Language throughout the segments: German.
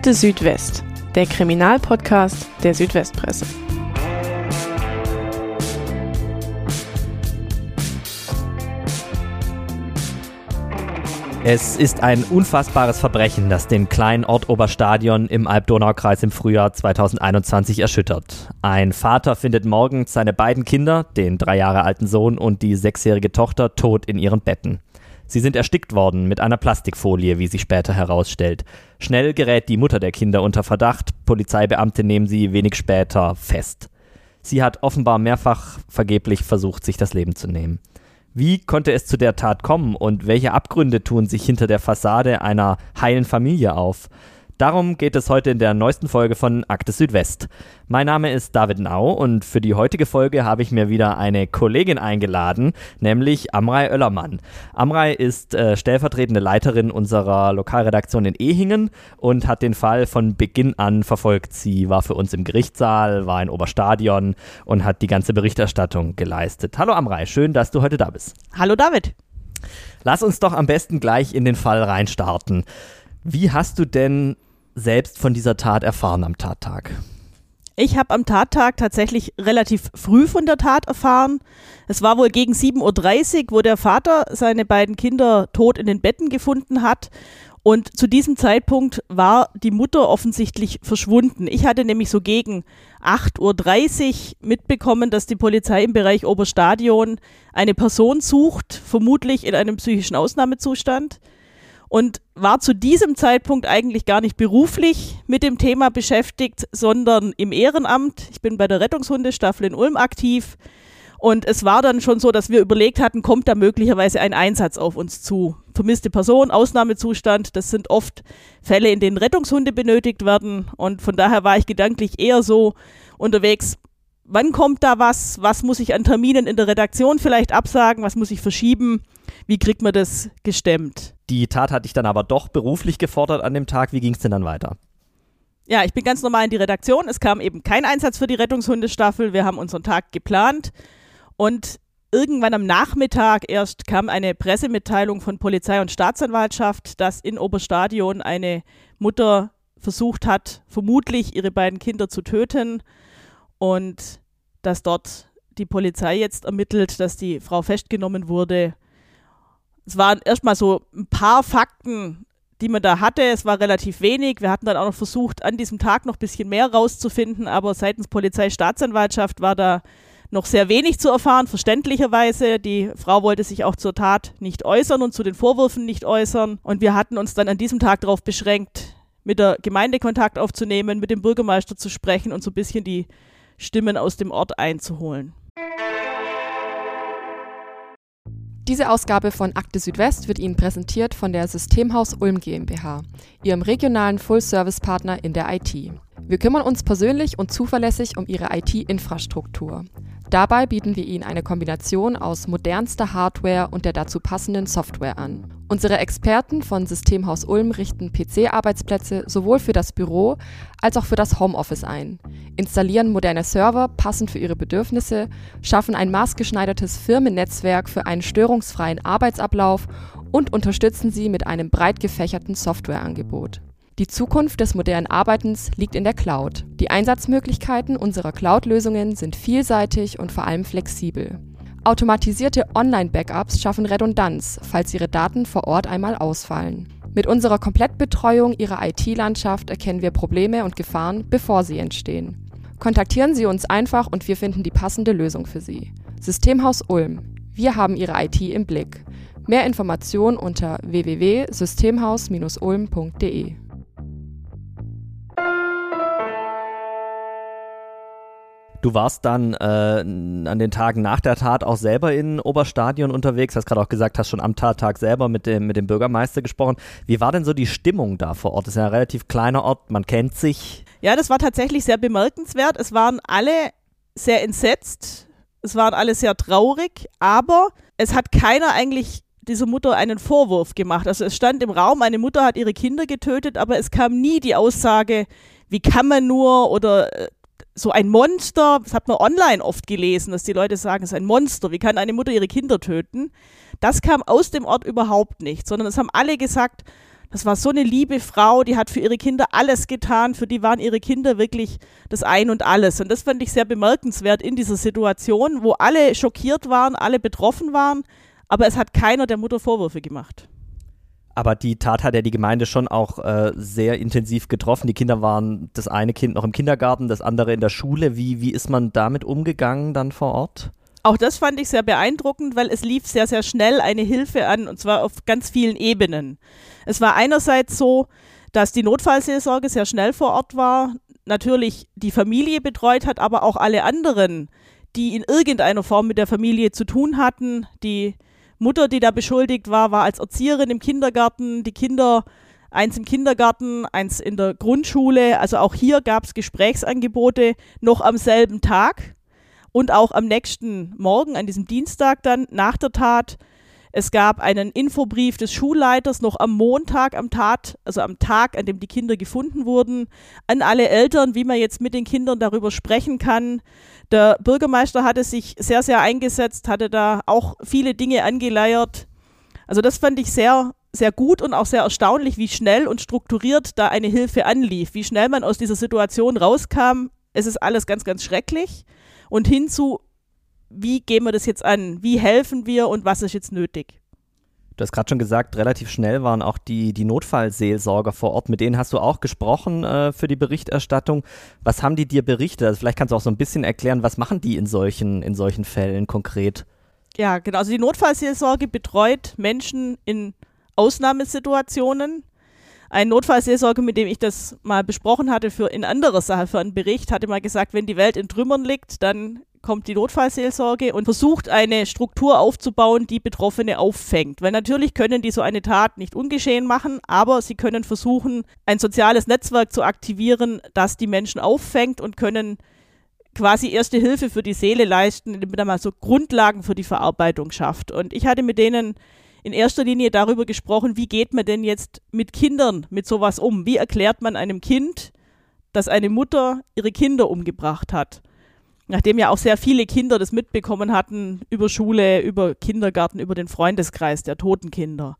Akte Südwest, der Kriminalpodcast der Südwestpresse. Es ist ein unfassbares Verbrechen, das den kleinen Ort Oberstadion im Alb-Donau-Kreis im Frühjahr 2021 erschüttert. Ein Vater findet morgens seine beiden Kinder, den drei Jahre alten Sohn und die sechsjährige Tochter, tot in ihren Betten. Sie sind erstickt worden mit einer Plastikfolie, wie sich später herausstellt. Schnell gerät die Mutter der Kinder unter Verdacht. Polizeibeamte nehmen sie wenig später fest. Sie hat offenbar mehrfach vergeblich versucht, sich das Leben zu nehmen. Wie konnte es zu der Tat kommen und welche Abgründe tun sich hinter der Fassade einer heilen Familie auf? Darum geht es heute in der neuesten Folge von Akte Südwest. Mein Name ist David Nau und für die heutige Folge habe ich mir wieder eine Kollegin eingeladen, nämlich Amrei Oellermann. Amrei ist äh, stellvertretende Leiterin unserer Lokalredaktion in Ehingen und hat den Fall von Beginn an verfolgt. Sie war für uns im Gerichtssaal, war in Oberstadion und hat die ganze Berichterstattung geleistet. Hallo Amrei, schön, dass du heute da bist. Hallo David. Lass uns doch am besten gleich in den Fall reinstarten. Wie hast du denn selbst von dieser Tat erfahren am Tattag? Ich habe am Tattag tatsächlich relativ früh von der Tat erfahren. Es war wohl gegen 7.30 Uhr, wo der Vater seine beiden Kinder tot in den Betten gefunden hat. Und zu diesem Zeitpunkt war die Mutter offensichtlich verschwunden. Ich hatte nämlich so gegen 8.30 Uhr mitbekommen, dass die Polizei im Bereich Oberstadion eine Person sucht, vermutlich in einem psychischen Ausnahmezustand und war zu diesem Zeitpunkt eigentlich gar nicht beruflich mit dem Thema beschäftigt, sondern im Ehrenamt. Ich bin bei der Rettungshundestaffel in Ulm aktiv und es war dann schon so, dass wir überlegt hatten, kommt da möglicherweise ein Einsatz auf uns zu. Vermisste Person, Ausnahmezustand, das sind oft Fälle, in denen Rettungshunde benötigt werden und von daher war ich gedanklich eher so unterwegs, wann kommt da was, was muss ich an Terminen in der Redaktion vielleicht absagen, was muss ich verschieben, wie kriegt man das gestemmt. Die Tat hatte ich dann aber doch beruflich gefordert an dem Tag. Wie ging es denn dann weiter? Ja, ich bin ganz normal in die Redaktion. Es kam eben kein Einsatz für die Rettungshundestaffel. Wir haben unseren Tag geplant. Und irgendwann am Nachmittag erst kam eine Pressemitteilung von Polizei und Staatsanwaltschaft, dass in Oberstadion eine Mutter versucht hat, vermutlich ihre beiden Kinder zu töten. Und dass dort die Polizei jetzt ermittelt, dass die Frau festgenommen wurde es waren erstmal so ein paar Fakten, die man da hatte. Es war relativ wenig. Wir hatten dann auch noch versucht, an diesem Tag noch ein bisschen mehr rauszufinden, aber seitens Polizei, Staatsanwaltschaft war da noch sehr wenig zu erfahren, verständlicherweise. Die Frau wollte sich auch zur Tat nicht äußern und zu den Vorwürfen nicht äußern. Und wir hatten uns dann an diesem Tag darauf beschränkt, mit der Gemeinde Kontakt aufzunehmen, mit dem Bürgermeister zu sprechen und so ein bisschen die Stimmen aus dem Ort einzuholen. Diese Ausgabe von Akte Südwest wird Ihnen präsentiert von der Systemhaus Ulm GmbH, Ihrem regionalen Full-Service-Partner in der IT. Wir kümmern uns persönlich und zuverlässig um Ihre IT-Infrastruktur. Dabei bieten wir Ihnen eine Kombination aus modernster Hardware und der dazu passenden Software an. Unsere Experten von Systemhaus Ulm richten PC-Arbeitsplätze sowohl für das Büro als auch für das Homeoffice ein, installieren moderne Server passend für Ihre Bedürfnisse, schaffen ein maßgeschneidertes Firmennetzwerk für einen störungsfreien Arbeitsablauf und unterstützen Sie mit einem breit gefächerten Softwareangebot. Die Zukunft des modernen Arbeitens liegt in der Cloud. Die Einsatzmöglichkeiten unserer Cloud-Lösungen sind vielseitig und vor allem flexibel. Automatisierte Online-Backups schaffen Redundanz, falls Ihre Daten vor Ort einmal ausfallen. Mit unserer Komplettbetreuung Ihrer IT-Landschaft erkennen wir Probleme und Gefahren, bevor sie entstehen. Kontaktieren Sie uns einfach und wir finden die passende Lösung für Sie. Systemhaus Ulm. Wir haben Ihre IT im Blick. Mehr Informationen unter www.systemhaus-ulm.de. Du warst dann äh, an den Tagen nach der Tat auch selber in Oberstadion unterwegs, hast gerade auch gesagt, hast schon am Tattag selber mit dem, mit dem Bürgermeister gesprochen. Wie war denn so die Stimmung da vor Ort? Das ist ja ein relativ kleiner Ort, man kennt sich. Ja, das war tatsächlich sehr bemerkenswert. Es waren alle sehr entsetzt, es waren alle sehr traurig, aber es hat keiner eigentlich dieser Mutter einen Vorwurf gemacht. Also es stand im Raum, eine Mutter hat ihre Kinder getötet, aber es kam nie die Aussage, wie kann man nur oder äh, so ein Monster, das hat man online oft gelesen, dass die Leute sagen, es ist ein Monster, wie kann eine Mutter ihre Kinder töten? Das kam aus dem Ort überhaupt nicht, sondern es haben alle gesagt, das war so eine liebe Frau, die hat für ihre Kinder alles getan, für die waren ihre Kinder wirklich das Ein und alles. Und das fand ich sehr bemerkenswert in dieser Situation, wo alle schockiert waren, alle betroffen waren, aber es hat keiner der Mutter Vorwürfe gemacht. Aber die Tat hat ja die Gemeinde schon auch äh, sehr intensiv getroffen. Die Kinder waren das eine Kind noch im Kindergarten, das andere in der Schule. Wie, wie ist man damit umgegangen dann vor Ort? Auch das fand ich sehr beeindruckend, weil es lief sehr, sehr schnell eine Hilfe an und zwar auf ganz vielen Ebenen. Es war einerseits so, dass die Notfallseelsorge sehr schnell vor Ort war, natürlich die Familie betreut hat, aber auch alle anderen, die in irgendeiner Form mit der Familie zu tun hatten. Die Mutter, die da beschuldigt war, war als Erzieherin im Kindergarten, die Kinder eins im Kindergarten, eins in der Grundschule. Also auch hier gab es Gesprächsangebote noch am selben Tag und auch am nächsten Morgen, an diesem Dienstag dann nach der Tat. Es gab einen Infobrief des Schulleiters noch am Montag am Tat, also am Tag, an dem die Kinder gefunden wurden, an alle Eltern, wie man jetzt mit den Kindern darüber sprechen kann. Der Bürgermeister hatte sich sehr, sehr eingesetzt, hatte da auch viele Dinge angeleiert. Also das fand ich sehr, sehr gut und auch sehr erstaunlich, wie schnell und strukturiert da eine Hilfe anlief, wie schnell man aus dieser Situation rauskam. Es ist alles ganz, ganz schrecklich und hinzu, wie gehen wir das jetzt an? Wie helfen wir und was ist jetzt nötig? Du hast gerade schon gesagt, relativ schnell waren auch die, die Notfallseelsorger vor Ort. Mit denen hast du auch gesprochen äh, für die Berichterstattung. Was haben die dir berichtet? Also vielleicht kannst du auch so ein bisschen erklären, was machen die in solchen, in solchen Fällen konkret? Ja, genau. Also die Notfallseelsorge betreut Menschen in Ausnahmesituationen. Ein Notfallseelsorger, mit dem ich das mal besprochen hatte für in anderer Sache, für einen Bericht, hatte mal gesagt, wenn die Welt in Trümmern liegt, dann kommt die Notfallseelsorge und versucht eine Struktur aufzubauen, die Betroffene auffängt. Weil natürlich können die so eine Tat nicht ungeschehen machen, aber sie können versuchen, ein soziales Netzwerk zu aktivieren, das die Menschen auffängt und können quasi erste Hilfe für die Seele leisten, indem man mal so Grundlagen für die Verarbeitung schafft. Und ich hatte mit denen in erster Linie darüber gesprochen, wie geht man denn jetzt mit Kindern mit sowas um? Wie erklärt man einem Kind, dass eine Mutter ihre Kinder umgebracht hat? Nachdem ja auch sehr viele Kinder das mitbekommen hatten über Schule, über Kindergarten, über den Freundeskreis der toten Kinder.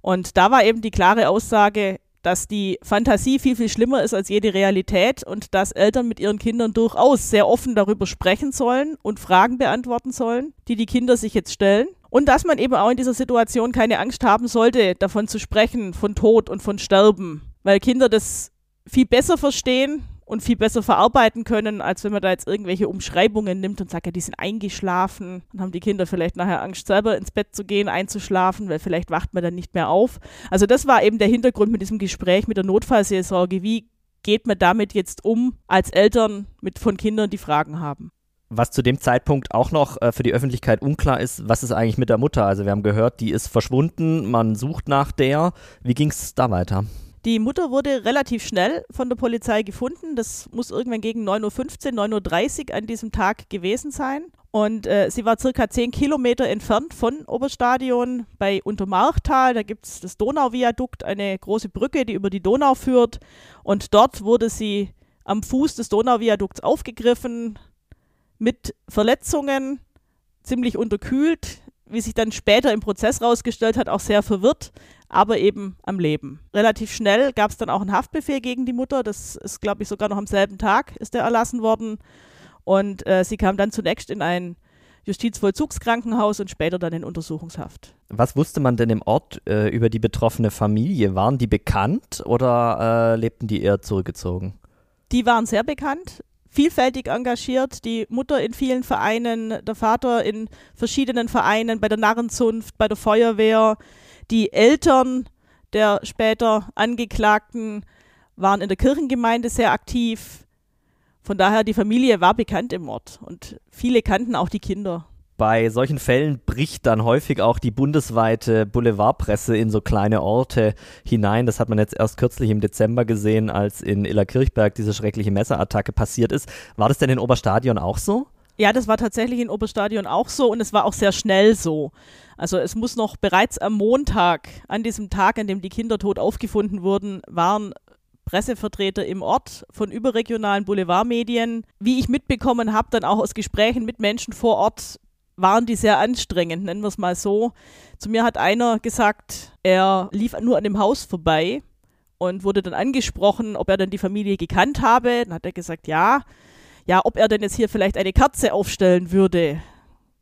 Und da war eben die klare Aussage, dass die Fantasie viel, viel schlimmer ist als jede Realität und dass Eltern mit ihren Kindern durchaus sehr offen darüber sprechen sollen und Fragen beantworten sollen, die die Kinder sich jetzt stellen. Und dass man eben auch in dieser Situation keine Angst haben sollte, davon zu sprechen, von Tod und von Sterben, weil Kinder das viel besser verstehen und viel besser verarbeiten können, als wenn man da jetzt irgendwelche Umschreibungen nimmt und sagt, ja, die sind eingeschlafen. Dann haben die Kinder vielleicht nachher Angst, selber ins Bett zu gehen, einzuschlafen, weil vielleicht wacht man dann nicht mehr auf. Also das war eben der Hintergrund mit diesem Gespräch mit der Notfallseelsorge. Wie geht man damit jetzt um als Eltern mit von Kindern, die Fragen haben? was zu dem Zeitpunkt auch noch äh, für die Öffentlichkeit unklar ist, was ist eigentlich mit der Mutter? Also wir haben gehört, die ist verschwunden, man sucht nach der. Wie ging es da weiter? Die Mutter wurde relativ schnell von der Polizei gefunden. Das muss irgendwann gegen 9.15 Uhr, 9.30 Uhr an diesem Tag gewesen sein. Und äh, sie war circa 10 Kilometer entfernt von Oberstadion bei Untermarchtal. Da gibt es das Donauviadukt, eine große Brücke, die über die Donau führt. Und dort wurde sie am Fuß des Donauviadukts aufgegriffen, mit Verletzungen, ziemlich unterkühlt, wie sich dann später im Prozess rausgestellt hat, auch sehr verwirrt, aber eben am Leben. Relativ schnell gab es dann auch einen Haftbefehl gegen die Mutter, das ist, glaube ich, sogar noch am selben Tag ist der erlassen worden. Und äh, sie kam dann zunächst in ein Justizvollzugskrankenhaus und später dann in Untersuchungshaft. Was wusste man denn im Ort äh, über die betroffene Familie? Waren die bekannt oder äh, lebten die eher zurückgezogen? Die waren sehr bekannt vielfältig engagiert, die Mutter in vielen Vereinen, der Vater in verschiedenen Vereinen, bei der Narrenzunft, bei der Feuerwehr. Die Eltern der später Angeklagten waren in der Kirchengemeinde sehr aktiv. Von daher, die Familie war bekannt im Ort und viele kannten auch die Kinder bei solchen Fällen bricht dann häufig auch die bundesweite Boulevardpresse in so kleine Orte hinein. Das hat man jetzt erst kürzlich im Dezember gesehen, als in Illerkirchberg diese schreckliche Messerattacke passiert ist. War das denn in Oberstadion auch so? Ja, das war tatsächlich in Oberstadion auch so und es war auch sehr schnell so. Also es muss noch bereits am Montag, an diesem Tag, an dem die Kinder tot aufgefunden wurden, waren Pressevertreter im Ort von überregionalen Boulevardmedien. Wie ich mitbekommen habe, dann auch aus Gesprächen mit Menschen vor Ort, waren die sehr anstrengend, nennen wir es mal so. Zu mir hat einer gesagt, er lief nur an dem Haus vorbei und wurde dann angesprochen, ob er dann die Familie gekannt habe. Dann hat er gesagt, ja. Ja, ob er denn jetzt hier vielleicht eine Kerze aufstellen würde.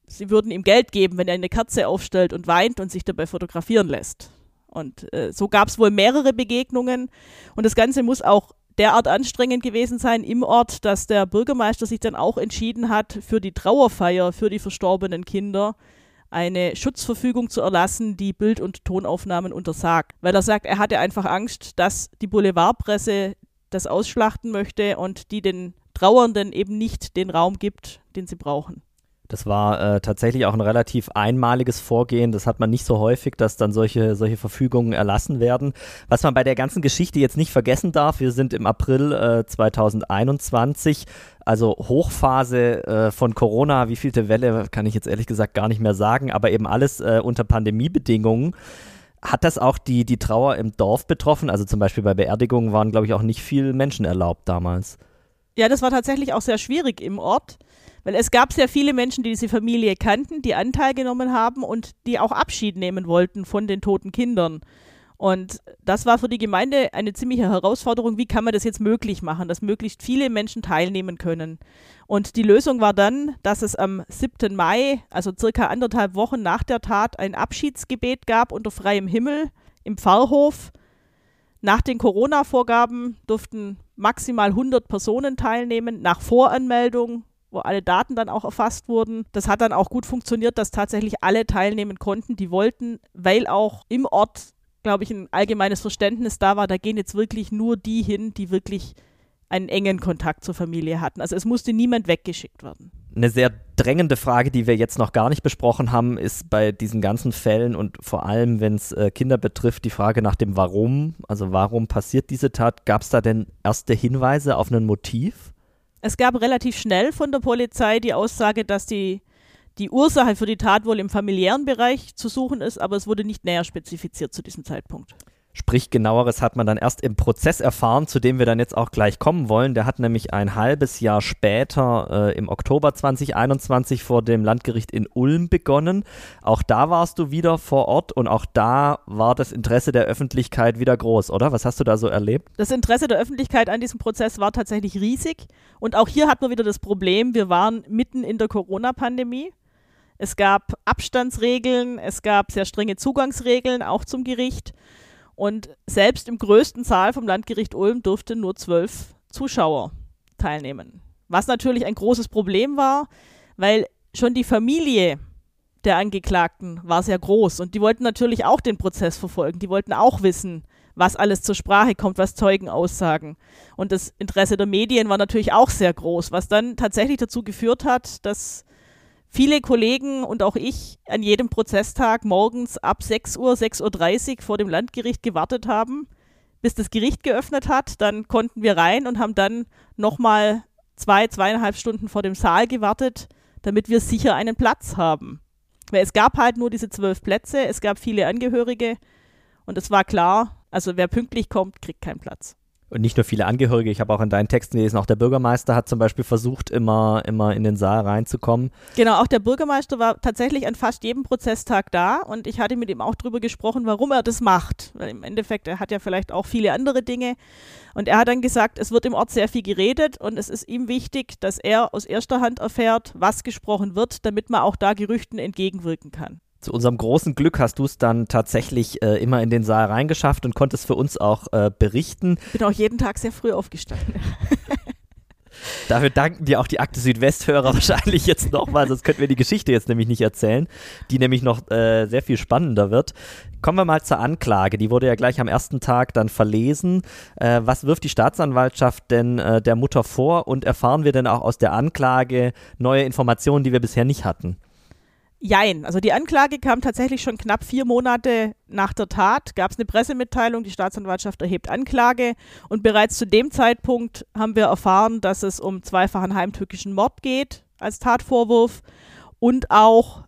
Sie würden ihm Geld geben, wenn er eine Kerze aufstellt und weint und sich dabei fotografieren lässt. Und äh, so gab es wohl mehrere Begegnungen. Und das Ganze muss auch derart anstrengend gewesen sein im Ort, dass der Bürgermeister sich dann auch entschieden hat, für die Trauerfeier für die verstorbenen Kinder eine Schutzverfügung zu erlassen, die Bild- und Tonaufnahmen untersagt. Weil er sagt, er hatte einfach Angst, dass die Boulevardpresse das ausschlachten möchte und die den Trauernden eben nicht den Raum gibt, den sie brauchen. Das war äh, tatsächlich auch ein relativ einmaliges Vorgehen. Das hat man nicht so häufig, dass dann solche, solche Verfügungen erlassen werden. Was man bei der ganzen Geschichte jetzt nicht vergessen darf, wir sind im April äh, 2021, also Hochphase äh, von Corona. Wie vielte Welle kann ich jetzt ehrlich gesagt gar nicht mehr sagen, aber eben alles äh, unter Pandemiebedingungen. Hat das auch die, die Trauer im Dorf betroffen? Also zum Beispiel bei Beerdigungen waren, glaube ich, auch nicht viele Menschen erlaubt damals. Ja, das war tatsächlich auch sehr schwierig im Ort. Weil es gab sehr viele Menschen, die diese Familie kannten, die Anteil genommen haben und die auch Abschied nehmen wollten von den toten Kindern. Und das war für die Gemeinde eine ziemliche Herausforderung. Wie kann man das jetzt möglich machen, dass möglichst viele Menschen teilnehmen können? Und die Lösung war dann, dass es am 7. Mai, also circa anderthalb Wochen nach der Tat, ein Abschiedsgebet gab unter freiem Himmel im Pfarrhof. Nach den Corona-Vorgaben durften maximal 100 Personen teilnehmen, nach Voranmeldung wo alle Daten dann auch erfasst wurden. Das hat dann auch gut funktioniert, dass tatsächlich alle teilnehmen konnten, die wollten, weil auch im Ort, glaube ich, ein allgemeines Verständnis da war, da gehen jetzt wirklich nur die hin, die wirklich einen engen Kontakt zur Familie hatten. Also es musste niemand weggeschickt werden. Eine sehr drängende Frage, die wir jetzt noch gar nicht besprochen haben, ist bei diesen ganzen Fällen und vor allem, wenn es äh, Kinder betrifft, die Frage nach dem Warum. Also warum passiert diese Tat? Gab es da denn erste Hinweise auf ein Motiv? Es gab relativ schnell von der Polizei die Aussage, dass die, die Ursache für die Tat wohl im familiären Bereich zu suchen ist, aber es wurde nicht näher spezifiziert zu diesem Zeitpunkt. Sprich, genaueres hat man dann erst im Prozess erfahren, zu dem wir dann jetzt auch gleich kommen wollen. Der hat nämlich ein halbes Jahr später, äh, im Oktober 2021, vor dem Landgericht in Ulm begonnen. Auch da warst du wieder vor Ort und auch da war das Interesse der Öffentlichkeit wieder groß, oder? Was hast du da so erlebt? Das Interesse der Öffentlichkeit an diesem Prozess war tatsächlich riesig. Und auch hier hatten wir wieder das Problem, wir waren mitten in der Corona-Pandemie. Es gab Abstandsregeln, es gab sehr strenge Zugangsregeln, auch zum Gericht. Und selbst im größten Saal vom Landgericht Ulm durften nur zwölf Zuschauer teilnehmen. Was natürlich ein großes Problem war, weil schon die Familie der Angeklagten war sehr groß und die wollten natürlich auch den Prozess verfolgen. Die wollten auch wissen, was alles zur Sprache kommt, was Zeugen aussagen. Und das Interesse der Medien war natürlich auch sehr groß, was dann tatsächlich dazu geführt hat, dass viele Kollegen und auch ich an jedem Prozesstag morgens ab 6 Uhr, 6.30 Uhr vor dem Landgericht gewartet haben, bis das Gericht geöffnet hat. Dann konnten wir rein und haben dann nochmal zwei, zweieinhalb Stunden vor dem Saal gewartet, damit wir sicher einen Platz haben. Weil es gab halt nur diese zwölf Plätze, es gab viele Angehörige und es war klar, also wer pünktlich kommt, kriegt keinen Platz und nicht nur viele Angehörige, ich habe auch in deinen Texten gelesen, auch der Bürgermeister hat zum Beispiel versucht, immer, immer in den Saal reinzukommen. Genau, auch der Bürgermeister war tatsächlich an fast jedem Prozesstag da und ich hatte mit ihm auch darüber gesprochen, warum er das macht. Weil im Endeffekt, er hat ja vielleicht auch viele andere Dinge. Und er hat dann gesagt, es wird im Ort sehr viel geredet und es ist ihm wichtig, dass er aus erster Hand erfährt, was gesprochen wird, damit man auch da Gerüchten entgegenwirken kann. Zu unserem großen Glück hast du es dann tatsächlich äh, immer in den Saal reingeschafft und konntest für uns auch äh, berichten. Bin auch jeden Tag sehr früh aufgestanden. Dafür danken dir auch die Akte Südwest-Hörer wahrscheinlich jetzt nochmal, sonst könnten wir die Geschichte jetzt nämlich nicht erzählen, die nämlich noch äh, sehr viel spannender wird. Kommen wir mal zur Anklage. Die wurde ja gleich am ersten Tag dann verlesen. Äh, was wirft die Staatsanwaltschaft denn äh, der Mutter vor und erfahren wir denn auch aus der Anklage neue Informationen, die wir bisher nicht hatten? Jein. Also die Anklage kam tatsächlich schon knapp vier Monate nach der Tat. Gab es eine Pressemitteilung, die Staatsanwaltschaft erhebt Anklage. Und bereits zu dem Zeitpunkt haben wir erfahren, dass es um zweifachen heimtückischen Mord geht als Tatvorwurf und auch,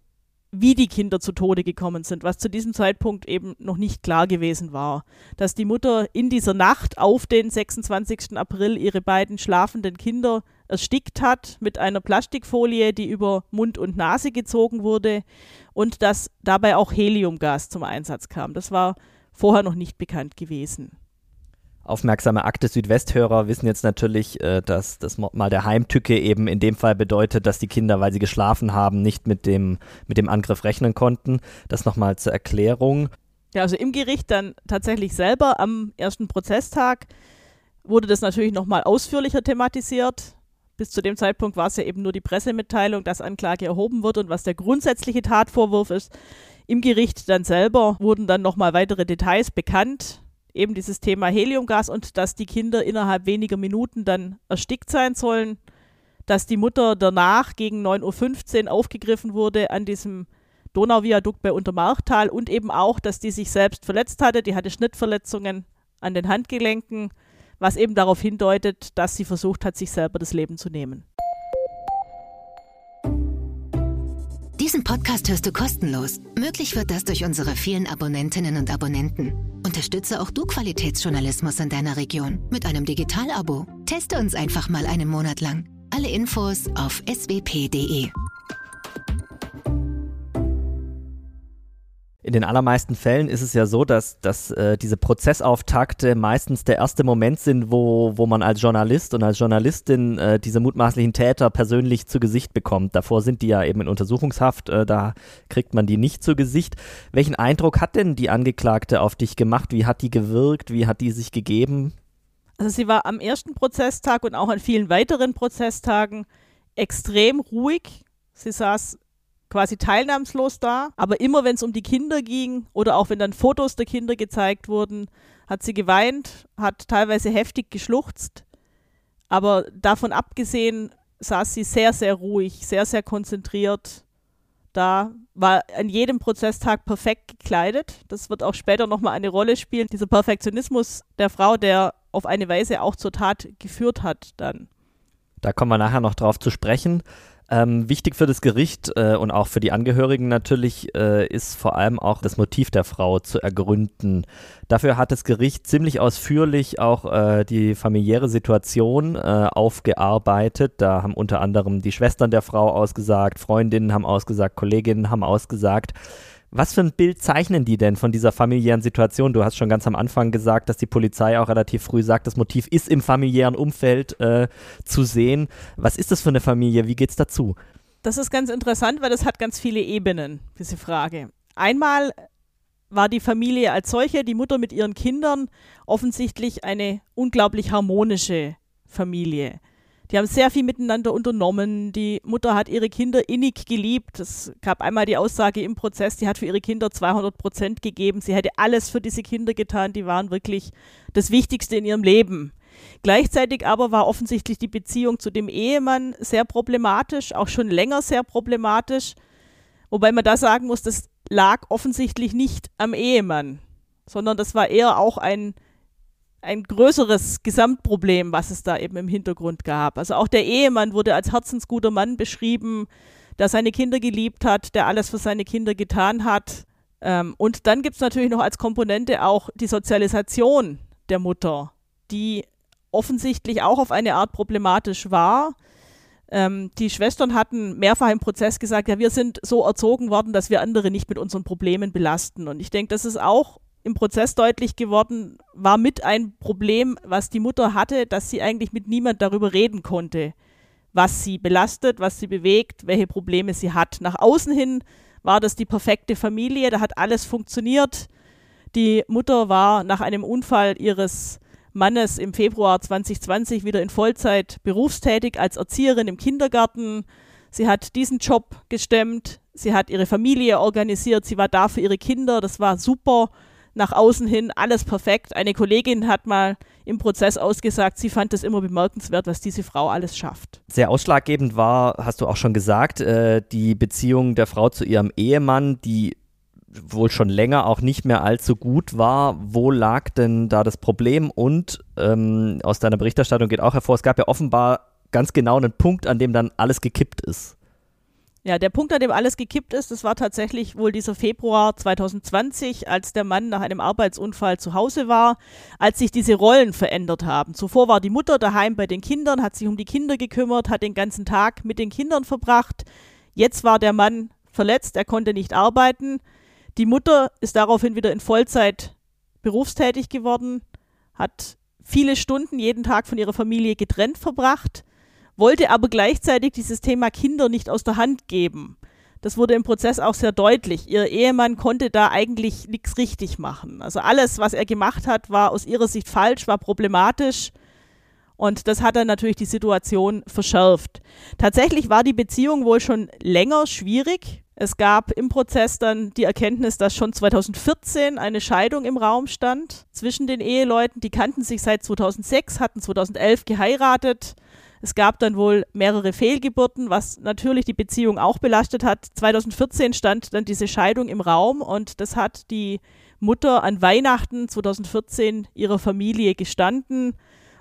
wie die Kinder zu Tode gekommen sind, was zu diesem Zeitpunkt eben noch nicht klar gewesen war. Dass die Mutter in dieser Nacht auf den 26. April ihre beiden schlafenden Kinder erstickt hat mit einer Plastikfolie, die über Mund und Nase gezogen wurde und dass dabei auch Heliumgas zum Einsatz kam. Das war vorher noch nicht bekannt gewesen. Aufmerksame Akte Südwesthörer wissen jetzt natürlich, äh, dass das mal der Heimtücke eben in dem Fall bedeutet, dass die Kinder, weil sie geschlafen haben, nicht mit dem, mit dem Angriff rechnen konnten. Das nochmal zur Erklärung. Ja, also im Gericht dann tatsächlich selber am ersten Prozesstag wurde das natürlich nochmal ausführlicher thematisiert. Bis zu dem Zeitpunkt war es ja eben nur die Pressemitteilung, dass Anklage erhoben wird und was der grundsätzliche Tatvorwurf ist. Im Gericht dann selber wurden dann nochmal weitere Details bekannt. Eben dieses Thema Heliumgas und dass die Kinder innerhalb weniger Minuten dann erstickt sein sollen. Dass die Mutter danach gegen 9.15 Uhr aufgegriffen wurde an diesem Donauviadukt bei Untermarchtal und eben auch, dass die sich selbst verletzt hatte. Die hatte Schnittverletzungen an den Handgelenken was eben darauf hindeutet, dass sie versucht hat, sich selber das Leben zu nehmen. Diesen Podcast hörst du kostenlos. Möglich wird das durch unsere vielen Abonnentinnen und Abonnenten. Unterstütze auch du Qualitätsjournalismus in deiner Region mit einem Digital-Abo. Teste uns einfach mal einen Monat lang. Alle Infos auf swp.de. In den allermeisten Fällen ist es ja so, dass, dass äh, diese Prozessauftakte meistens der erste Moment sind, wo, wo man als Journalist und als Journalistin äh, diese mutmaßlichen Täter persönlich zu Gesicht bekommt. Davor sind die ja eben in Untersuchungshaft, äh, da kriegt man die nicht zu Gesicht. Welchen Eindruck hat denn die Angeklagte auf dich gemacht? Wie hat die gewirkt? Wie hat die sich gegeben? Also sie war am ersten Prozesstag und auch an vielen weiteren Prozesstagen extrem ruhig. Sie saß quasi teilnahmslos da. Aber immer wenn es um die Kinder ging oder auch wenn dann Fotos der Kinder gezeigt wurden, hat sie geweint, hat teilweise heftig geschluchzt. Aber davon abgesehen saß sie sehr, sehr ruhig, sehr, sehr konzentriert da, war an jedem Prozesstag perfekt gekleidet. Das wird auch später nochmal eine Rolle spielen. Dieser Perfektionismus der Frau, der auf eine Weise auch zur Tat geführt hat dann. Da kommen wir nachher noch drauf zu sprechen. Ähm, wichtig für das Gericht äh, und auch für die Angehörigen natürlich äh, ist vor allem auch das Motiv der Frau zu ergründen. Dafür hat das Gericht ziemlich ausführlich auch äh, die familiäre Situation äh, aufgearbeitet. Da haben unter anderem die Schwestern der Frau ausgesagt, Freundinnen haben ausgesagt, Kolleginnen haben ausgesagt. Was für ein Bild zeichnen die denn von dieser familiären Situation? Du hast schon ganz am Anfang gesagt, dass die Polizei auch relativ früh sagt, das Motiv ist im familiären Umfeld äh, zu sehen. Was ist das für eine Familie? Wie geht's dazu? Das ist ganz interessant, weil das hat ganz viele Ebenen, diese Frage. Einmal war die Familie als solche, die Mutter mit ihren Kindern, offensichtlich eine unglaublich harmonische Familie. Die haben sehr viel miteinander unternommen. Die Mutter hat ihre Kinder innig geliebt. Es gab einmal die Aussage im Prozess, die hat für ihre Kinder 200 Prozent gegeben. Sie hätte alles für diese Kinder getan. Die waren wirklich das Wichtigste in ihrem Leben. Gleichzeitig aber war offensichtlich die Beziehung zu dem Ehemann sehr problematisch, auch schon länger sehr problematisch. Wobei man da sagen muss, das lag offensichtlich nicht am Ehemann, sondern das war eher auch ein ein größeres Gesamtproblem, was es da eben im Hintergrund gab. Also auch der Ehemann wurde als herzensguter Mann beschrieben, der seine Kinder geliebt hat, der alles für seine Kinder getan hat. Ähm, und dann gibt es natürlich noch als Komponente auch die Sozialisation der Mutter, die offensichtlich auch auf eine Art problematisch war. Ähm, die Schwestern hatten mehrfach im Prozess gesagt, ja, wir sind so erzogen worden, dass wir andere nicht mit unseren Problemen belasten. Und ich denke, das ist auch im Prozess deutlich geworden, war mit ein Problem, was die Mutter hatte, dass sie eigentlich mit niemand darüber reden konnte, was sie belastet, was sie bewegt, welche Probleme sie hat. Nach außen hin war das die perfekte Familie, da hat alles funktioniert. Die Mutter war nach einem Unfall ihres Mannes im Februar 2020 wieder in Vollzeit berufstätig als Erzieherin im Kindergarten. Sie hat diesen Job gestemmt, sie hat ihre Familie organisiert, sie war da für ihre Kinder, das war super nach außen hin alles perfekt. Eine Kollegin hat mal im Prozess ausgesagt, sie fand es immer bemerkenswert, was diese Frau alles schafft. Sehr ausschlaggebend war, hast du auch schon gesagt, äh, die Beziehung der Frau zu ihrem Ehemann, die wohl schon länger auch nicht mehr allzu gut war. Wo lag denn da das Problem? Und ähm, aus deiner Berichterstattung geht auch hervor, es gab ja offenbar ganz genau einen Punkt, an dem dann alles gekippt ist. Ja, der Punkt, an dem alles gekippt ist, das war tatsächlich wohl dieser Februar 2020, als der Mann nach einem Arbeitsunfall zu Hause war, als sich diese Rollen verändert haben. Zuvor war die Mutter daheim bei den Kindern, hat sich um die Kinder gekümmert, hat den ganzen Tag mit den Kindern verbracht. Jetzt war der Mann verletzt, er konnte nicht arbeiten. Die Mutter ist daraufhin wieder in Vollzeit berufstätig geworden, hat viele Stunden jeden Tag von ihrer Familie getrennt verbracht wollte aber gleichzeitig dieses Thema Kinder nicht aus der Hand geben. Das wurde im Prozess auch sehr deutlich. Ihr Ehemann konnte da eigentlich nichts richtig machen. Also alles, was er gemacht hat, war aus ihrer Sicht falsch, war problematisch. Und das hat dann natürlich die Situation verschärft. Tatsächlich war die Beziehung wohl schon länger schwierig. Es gab im Prozess dann die Erkenntnis, dass schon 2014 eine Scheidung im Raum stand zwischen den Eheleuten. Die kannten sich seit 2006, hatten 2011 geheiratet. Es gab dann wohl mehrere Fehlgeburten, was natürlich die Beziehung auch belastet hat. 2014 stand dann diese Scheidung im Raum und das hat die Mutter an Weihnachten 2014 ihrer Familie gestanden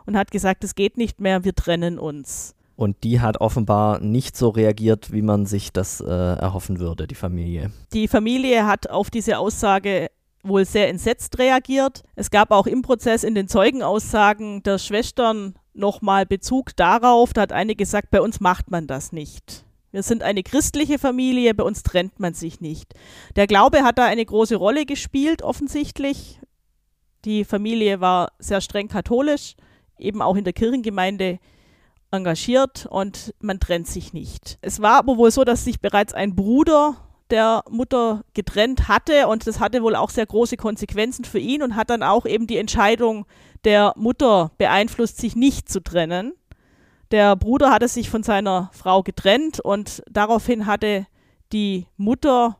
und hat gesagt, es geht nicht mehr, wir trennen uns. Und die hat offenbar nicht so reagiert, wie man sich das äh, erhoffen würde, die Familie. Die Familie hat auf diese Aussage wohl sehr entsetzt reagiert. Es gab auch im Prozess in den Zeugenaussagen der Schwestern nochmal Bezug darauf, da hat eine gesagt, bei uns macht man das nicht. Wir sind eine christliche Familie, bei uns trennt man sich nicht. Der Glaube hat da eine große Rolle gespielt, offensichtlich. Die Familie war sehr streng katholisch, eben auch in der Kirchengemeinde engagiert und man trennt sich nicht. Es war aber wohl so, dass sich bereits ein Bruder der Mutter getrennt hatte und das hatte wohl auch sehr große Konsequenzen für ihn und hat dann auch eben die Entscheidung der Mutter beeinflusst, sich nicht zu trennen. Der Bruder hatte sich von seiner Frau getrennt und daraufhin hatte die Mutter,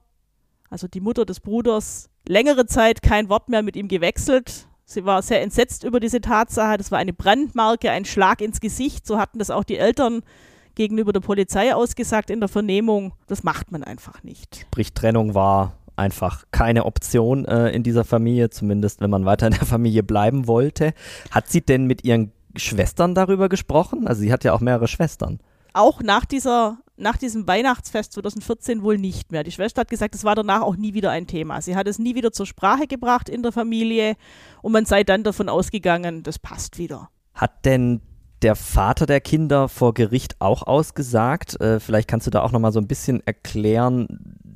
also die Mutter des Bruders, längere Zeit kein Wort mehr mit ihm gewechselt. Sie war sehr entsetzt über diese Tatsache. Das war eine Brandmarke, ein Schlag ins Gesicht. So hatten das auch die Eltern gegenüber der Polizei ausgesagt in der Vernehmung. Das macht man einfach nicht. Sprich, Trennung war einfach keine Option äh, in dieser Familie, zumindest wenn man weiter in der Familie bleiben wollte. Hat sie denn mit ihren Schwestern darüber gesprochen? Also sie hat ja auch mehrere Schwestern. Auch nach dieser nach diesem Weihnachtsfest 2014 wohl nicht mehr. Die Schwester hat gesagt, es war danach auch nie wieder ein Thema. Sie hat es nie wieder zur Sprache gebracht in der Familie und man sei dann davon ausgegangen, das passt wieder. Hat denn der Vater der Kinder vor Gericht auch ausgesagt? Äh, vielleicht kannst du da auch noch mal so ein bisschen erklären,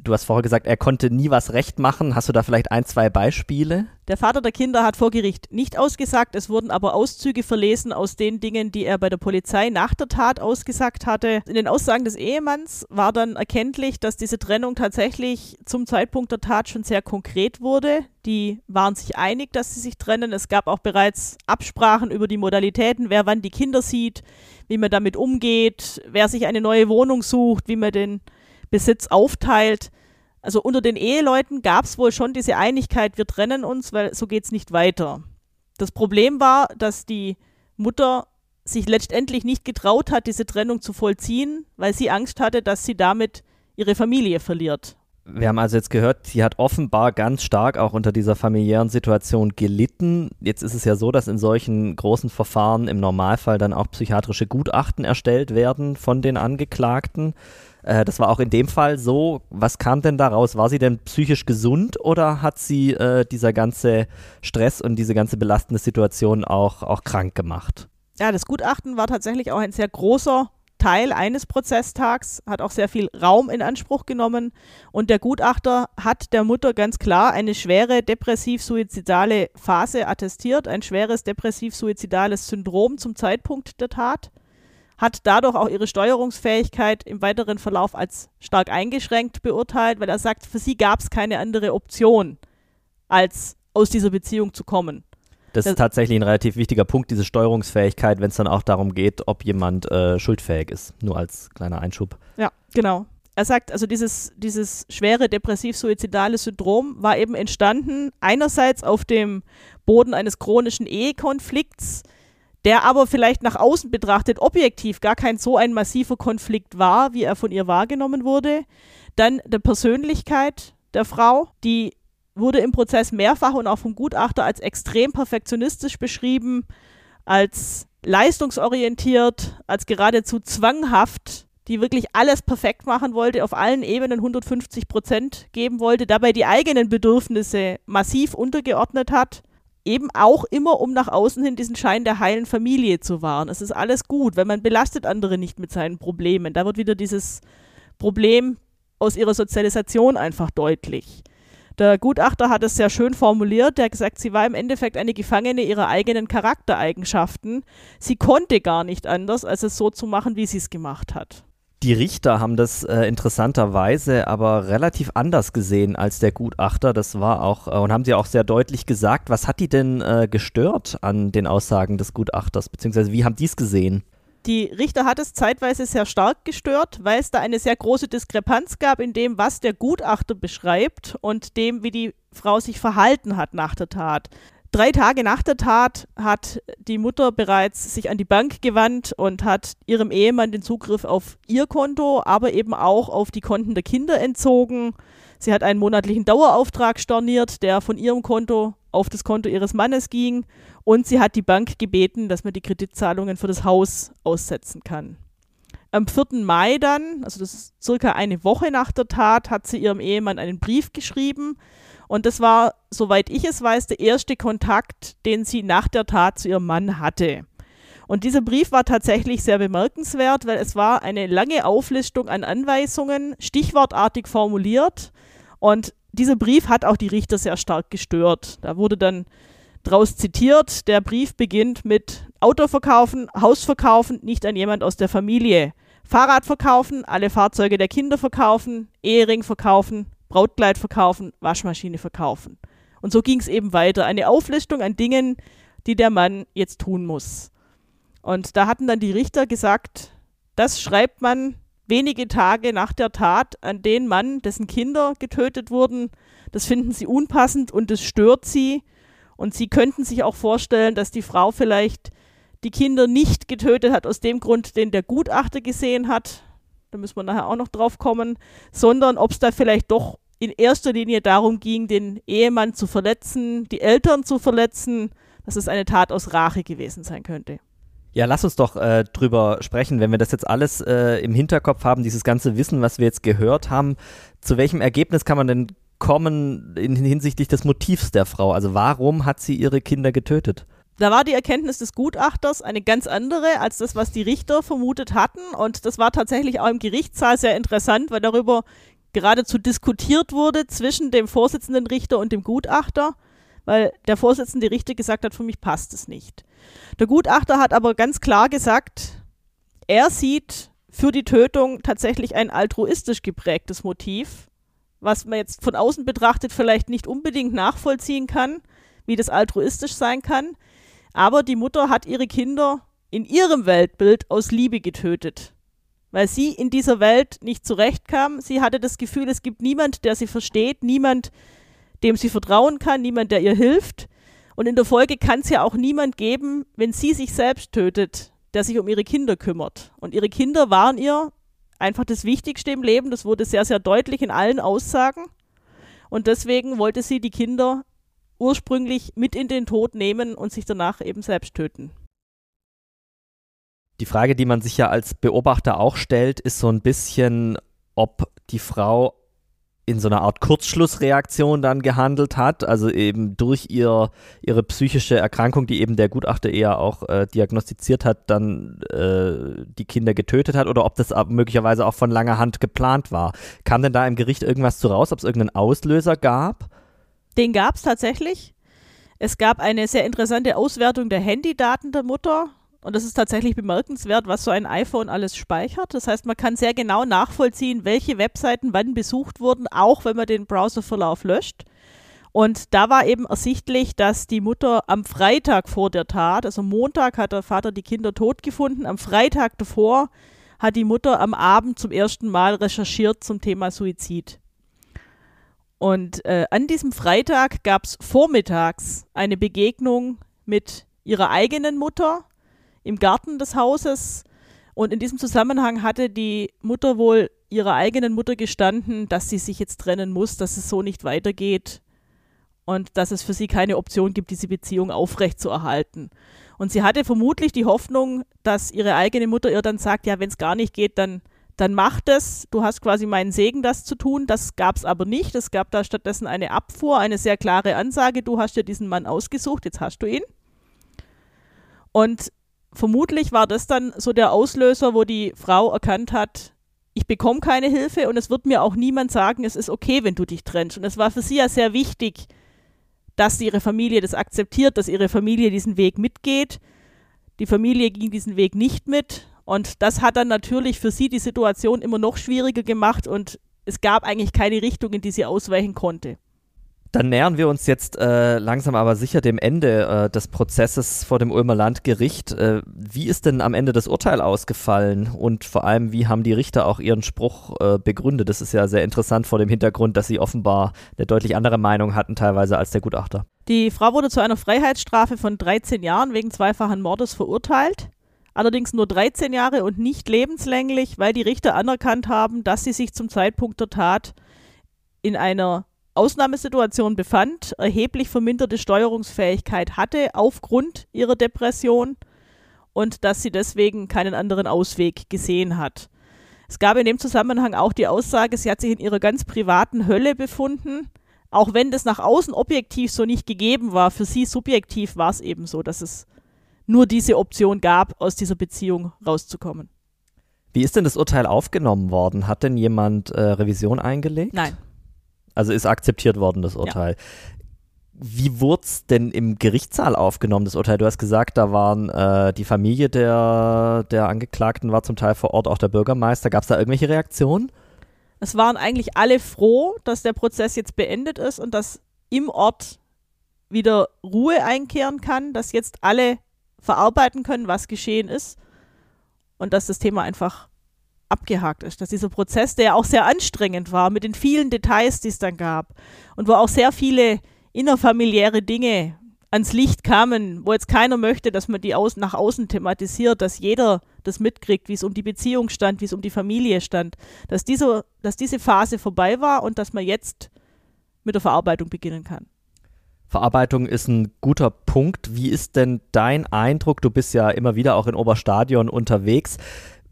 du hast vorher gesagt, er konnte nie was recht machen. Hast du da vielleicht ein, zwei Beispiele? Der Vater der Kinder hat vor Gericht nicht ausgesagt. Es wurden aber Auszüge verlesen aus den Dingen, die er bei der Polizei nach der Tat ausgesagt hatte. In den Aussagen des Ehemanns war dann erkenntlich, dass diese Trennung tatsächlich zum Zeitpunkt der Tat schon sehr konkret wurde. Die waren sich einig, dass sie sich trennen. Es gab auch bereits Absprachen über die Modalitäten, wer wann die Kinder sieht, wie man damit umgeht, wer sich eine neue Wohnung sucht, wie man den Besitz aufteilt. Also unter den Eheleuten gab es wohl schon diese Einigkeit, wir trennen uns, weil so geht es nicht weiter. Das Problem war, dass die Mutter sich letztendlich nicht getraut hat, diese Trennung zu vollziehen, weil sie Angst hatte, dass sie damit ihre Familie verliert. Wir haben also jetzt gehört, sie hat offenbar ganz stark auch unter dieser familiären Situation gelitten. Jetzt ist es ja so, dass in solchen großen Verfahren im Normalfall dann auch psychiatrische Gutachten erstellt werden von den Angeklagten. Äh, das war auch in dem Fall so. Was kam denn daraus? War sie denn psychisch gesund oder hat sie äh, dieser ganze Stress und diese ganze belastende Situation auch, auch krank gemacht? Ja, das Gutachten war tatsächlich auch ein sehr großer Teil eines Prozesstags, hat auch sehr viel Raum in Anspruch genommen und der Gutachter hat der Mutter ganz klar eine schwere depressiv-suizidale Phase attestiert, ein schweres depressiv-suizidales Syndrom zum Zeitpunkt der Tat hat dadurch auch ihre Steuerungsfähigkeit im weiteren Verlauf als stark eingeschränkt beurteilt, weil er sagt, für sie gab es keine andere Option, als aus dieser Beziehung zu kommen. Das, das ist tatsächlich ein relativ wichtiger Punkt, diese Steuerungsfähigkeit, wenn es dann auch darum geht, ob jemand äh, schuldfähig ist. Nur als kleiner Einschub. Ja, genau. Er sagt, also dieses, dieses schwere depressiv-suizidale Syndrom war eben entstanden, einerseits auf dem Boden eines chronischen Ehekonflikts, der aber vielleicht nach außen betrachtet objektiv gar kein so ein massiver Konflikt war, wie er von ihr wahrgenommen wurde. Dann der Persönlichkeit der Frau, die wurde im Prozess mehrfach und auch vom Gutachter als extrem perfektionistisch beschrieben, als leistungsorientiert, als geradezu zwanghaft die wirklich alles perfekt machen wollte, auf allen Ebenen 150 Prozent geben wollte, dabei die eigenen Bedürfnisse massiv untergeordnet hat, eben auch immer, um nach außen hin diesen Schein der heilen Familie zu wahren. Es ist alles gut, wenn man belastet andere nicht mit seinen Problemen. Da wird wieder dieses Problem aus ihrer Sozialisation einfach deutlich. Der Gutachter hat es sehr schön formuliert. Der hat gesagt, sie war im Endeffekt eine Gefangene ihrer eigenen Charaktereigenschaften. Sie konnte gar nicht anders, als es so zu machen, wie sie es gemacht hat. Die Richter haben das äh, interessanterweise aber relativ anders gesehen als der Gutachter. Das war auch, äh, und haben sie auch sehr deutlich gesagt. Was hat die denn äh, gestört an den Aussagen des Gutachters, beziehungsweise wie haben die es gesehen? Die Richter hat es zeitweise sehr stark gestört, weil es da eine sehr große Diskrepanz gab in dem, was der Gutachter beschreibt und dem, wie die Frau sich verhalten hat nach der Tat. Drei Tage nach der Tat hat die Mutter bereits sich an die Bank gewandt und hat ihrem Ehemann den Zugriff auf ihr Konto, aber eben auch auf die Konten der Kinder entzogen. Sie hat einen monatlichen Dauerauftrag storniert, der von ihrem Konto auf das Konto ihres Mannes ging. Und sie hat die Bank gebeten, dass man die Kreditzahlungen für das Haus aussetzen kann. Am 4. Mai dann, also das ist circa eine Woche nach der Tat, hat sie ihrem Ehemann einen Brief geschrieben, und das war, soweit ich es weiß, der erste Kontakt, den sie nach der Tat zu ihrem Mann hatte. Und dieser Brief war tatsächlich sehr bemerkenswert, weil es war eine lange Auflistung an Anweisungen, stichwortartig formuliert. Und dieser Brief hat auch die Richter sehr stark gestört. Da wurde dann draus zitiert, der Brief beginnt mit Auto verkaufen, Haus verkaufen, nicht an jemand aus der Familie. Fahrrad verkaufen, alle Fahrzeuge der Kinder verkaufen, Ehering verkaufen, Brautkleid verkaufen, Waschmaschine verkaufen. Und so ging es eben weiter. Eine Auflistung an Dingen, die der Mann jetzt tun muss. Und da hatten dann die Richter gesagt, das schreibt man wenige Tage nach der Tat an den Mann, dessen Kinder getötet wurden. Das finden sie unpassend und es stört sie. Und sie könnten sich auch vorstellen, dass die Frau vielleicht die Kinder nicht getötet hat aus dem Grund, den der Gutachter gesehen hat. Da müssen wir nachher auch noch drauf kommen, sondern ob es da vielleicht doch in erster Linie darum ging, den Ehemann zu verletzen, die Eltern zu verletzen, dass es eine Tat aus Rache gewesen sein könnte. Ja, lass uns doch äh, drüber sprechen, wenn wir das jetzt alles äh, im Hinterkopf haben, dieses ganze Wissen, was wir jetzt gehört haben. Zu welchem Ergebnis kann man denn kommen in, hinsichtlich des Motivs der Frau? Also warum hat sie ihre Kinder getötet? Da war die Erkenntnis des Gutachters eine ganz andere als das, was die Richter vermutet hatten. Und das war tatsächlich auch im Gerichtssaal sehr interessant, weil darüber geradezu diskutiert wurde zwischen dem Vorsitzenden Richter und dem Gutachter, weil der Vorsitzende Richter gesagt hat, für mich passt es nicht. Der Gutachter hat aber ganz klar gesagt, er sieht für die Tötung tatsächlich ein altruistisch geprägtes Motiv, was man jetzt von außen betrachtet vielleicht nicht unbedingt nachvollziehen kann, wie das altruistisch sein kann. Aber die Mutter hat ihre Kinder in ihrem Weltbild aus Liebe getötet weil sie in dieser Welt nicht zurechtkam. Sie hatte das Gefühl, es gibt niemand, der sie versteht, niemand, dem sie vertrauen kann, niemand, der ihr hilft. Und in der Folge kann es ja auch niemand geben, wenn sie sich selbst tötet, der sich um ihre Kinder kümmert. Und ihre Kinder waren ihr einfach das Wichtigste im Leben. Das wurde sehr, sehr deutlich in allen Aussagen. Und deswegen wollte sie die Kinder ursprünglich mit in den Tod nehmen und sich danach eben selbst töten. Die Frage, die man sich ja als Beobachter auch stellt, ist so ein bisschen, ob die Frau in so einer Art Kurzschlussreaktion dann gehandelt hat, also eben durch ihr, ihre psychische Erkrankung, die eben der Gutachter eher auch äh, diagnostiziert hat, dann äh, die Kinder getötet hat oder ob das möglicherweise auch von langer Hand geplant war. Kam denn da im Gericht irgendwas zu raus, ob es irgendeinen Auslöser gab? Den gab es tatsächlich. Es gab eine sehr interessante Auswertung der Handydaten der Mutter und das ist tatsächlich bemerkenswert, was so ein iPhone alles speichert. Das heißt, man kann sehr genau nachvollziehen, welche Webseiten wann besucht wurden, auch wenn man den Browserverlauf löscht. Und da war eben ersichtlich, dass die Mutter am Freitag vor der Tat, also Montag hat der Vater die Kinder tot gefunden, am Freitag davor hat die Mutter am Abend zum ersten Mal recherchiert zum Thema Suizid. Und äh, an diesem Freitag gab es vormittags eine Begegnung mit ihrer eigenen Mutter, im Garten des Hauses. Und in diesem Zusammenhang hatte die Mutter wohl ihrer eigenen Mutter gestanden, dass sie sich jetzt trennen muss, dass es so nicht weitergeht und dass es für sie keine Option gibt, diese Beziehung aufrechtzuerhalten. Und sie hatte vermutlich die Hoffnung, dass ihre eigene Mutter ihr dann sagt, ja, wenn es gar nicht geht, dann, dann mach das. Du hast quasi meinen Segen, das zu tun. Das gab es aber nicht. Es gab da stattdessen eine Abfuhr, eine sehr klare Ansage. Du hast dir diesen Mann ausgesucht, jetzt hast du ihn. Und vermutlich war das dann so der Auslöser, wo die Frau erkannt hat, ich bekomme keine Hilfe und es wird mir auch niemand sagen, es ist okay, wenn du dich trennst. Und es war für sie ja sehr wichtig, dass ihre Familie das akzeptiert, dass ihre Familie diesen Weg mitgeht. Die Familie ging diesen Weg nicht mit und das hat dann natürlich für sie die Situation immer noch schwieriger gemacht und es gab eigentlich keine Richtung, in die sie ausweichen konnte. Dann nähern wir uns jetzt äh, langsam aber sicher dem Ende äh, des Prozesses vor dem Ulmer Landgericht. Äh, wie ist denn am Ende das Urteil ausgefallen und vor allem, wie haben die Richter auch ihren Spruch äh, begründet? Das ist ja sehr interessant vor dem Hintergrund, dass sie offenbar eine deutlich andere Meinung hatten teilweise als der Gutachter. Die Frau wurde zu einer Freiheitsstrafe von 13 Jahren wegen zweifachen Mordes verurteilt. Allerdings nur 13 Jahre und nicht lebenslänglich, weil die Richter anerkannt haben, dass sie sich zum Zeitpunkt der Tat in einer Ausnahmesituation befand, erheblich verminderte Steuerungsfähigkeit hatte aufgrund ihrer Depression und dass sie deswegen keinen anderen Ausweg gesehen hat. Es gab in dem Zusammenhang auch die Aussage, sie hat sich in ihrer ganz privaten Hölle befunden. Auch wenn das nach außen objektiv so nicht gegeben war, für sie subjektiv war es eben so, dass es nur diese Option gab, aus dieser Beziehung rauszukommen. Wie ist denn das Urteil aufgenommen worden? Hat denn jemand äh, Revision eingelegt? Nein. Also ist akzeptiert worden, das Urteil. Ja. Wie wurde es denn im Gerichtssaal aufgenommen, das Urteil? Du hast gesagt, da waren äh, die Familie der, der Angeklagten war zum Teil vor Ort, auch der Bürgermeister. Gab es da irgendwelche Reaktionen? Es waren eigentlich alle froh, dass der Prozess jetzt beendet ist und dass im Ort wieder Ruhe einkehren kann, dass jetzt alle verarbeiten können, was geschehen ist und dass das Thema einfach abgehakt ist, dass dieser Prozess, der ja auch sehr anstrengend war, mit den vielen Details, die es dann gab und wo auch sehr viele innerfamiliäre Dinge ans Licht kamen, wo jetzt keiner möchte, dass man die aus, nach außen thematisiert, dass jeder das mitkriegt, wie es um die Beziehung stand, wie es um die Familie stand, dass diese, dass diese Phase vorbei war und dass man jetzt mit der Verarbeitung beginnen kann. Verarbeitung ist ein guter Punkt. Wie ist denn dein Eindruck? Du bist ja immer wieder auch in Oberstadion unterwegs.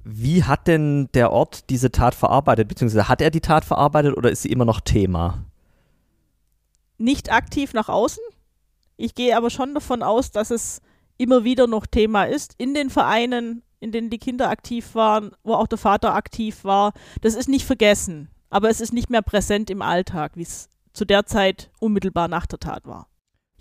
Wie hat denn der Ort diese Tat verarbeitet, beziehungsweise hat er die Tat verarbeitet oder ist sie immer noch Thema? Nicht aktiv nach außen. Ich gehe aber schon davon aus, dass es immer wieder noch Thema ist in den Vereinen, in denen die Kinder aktiv waren, wo auch der Vater aktiv war. Das ist nicht vergessen, aber es ist nicht mehr präsent im Alltag, wie es zu der Zeit unmittelbar nach der Tat war.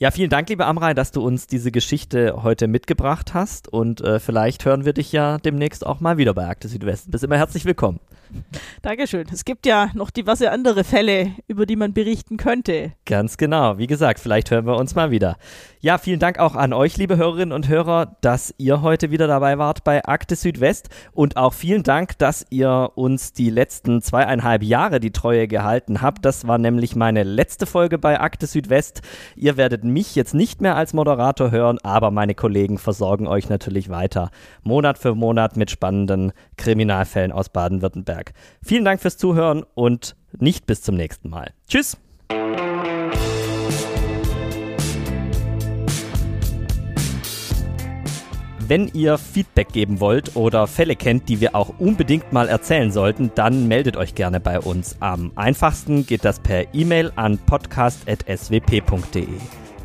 Ja, vielen Dank, liebe Amrei, dass du uns diese Geschichte heute mitgebracht hast und äh, vielleicht hören wir dich ja demnächst auch mal wieder bei Akte Südwest. Bist immer herzlich willkommen. Dankeschön. Es gibt ja noch diverse andere Fälle, über die man berichten könnte. Ganz genau. Wie gesagt, vielleicht hören wir uns mal wieder. Ja, vielen Dank auch an euch, liebe Hörerinnen und Hörer, dass ihr heute wieder dabei wart bei Akte Südwest und auch vielen Dank, dass ihr uns die letzten zweieinhalb Jahre die Treue gehalten habt. Das war nämlich meine letzte Folge bei Akte Südwest. Ihr werdet mich jetzt nicht mehr als Moderator hören, aber meine Kollegen versorgen euch natürlich weiter. Monat für Monat mit spannenden Kriminalfällen aus Baden-Württemberg. Vielen Dank fürs Zuhören und nicht bis zum nächsten Mal. Tschüss! Wenn ihr Feedback geben wollt oder Fälle kennt, die wir auch unbedingt mal erzählen sollten, dann meldet euch gerne bei uns. Am einfachsten geht das per E-Mail an podcast.swp.de.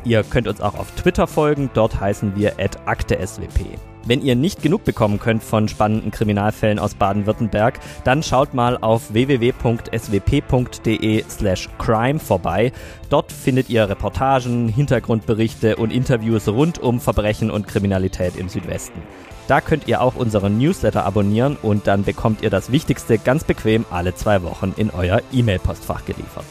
Ihr könnt uns auch auf Twitter folgen, dort heißen wir @akte_swp. Wenn ihr nicht genug bekommen könnt von spannenden Kriminalfällen aus Baden-Württemberg, dann schaut mal auf www.swp.de/crime vorbei. Dort findet ihr Reportagen, Hintergrundberichte und Interviews rund um Verbrechen und Kriminalität im Südwesten. Da könnt ihr auch unseren Newsletter abonnieren und dann bekommt ihr das Wichtigste ganz bequem alle zwei Wochen in euer E-Mail-Postfach geliefert.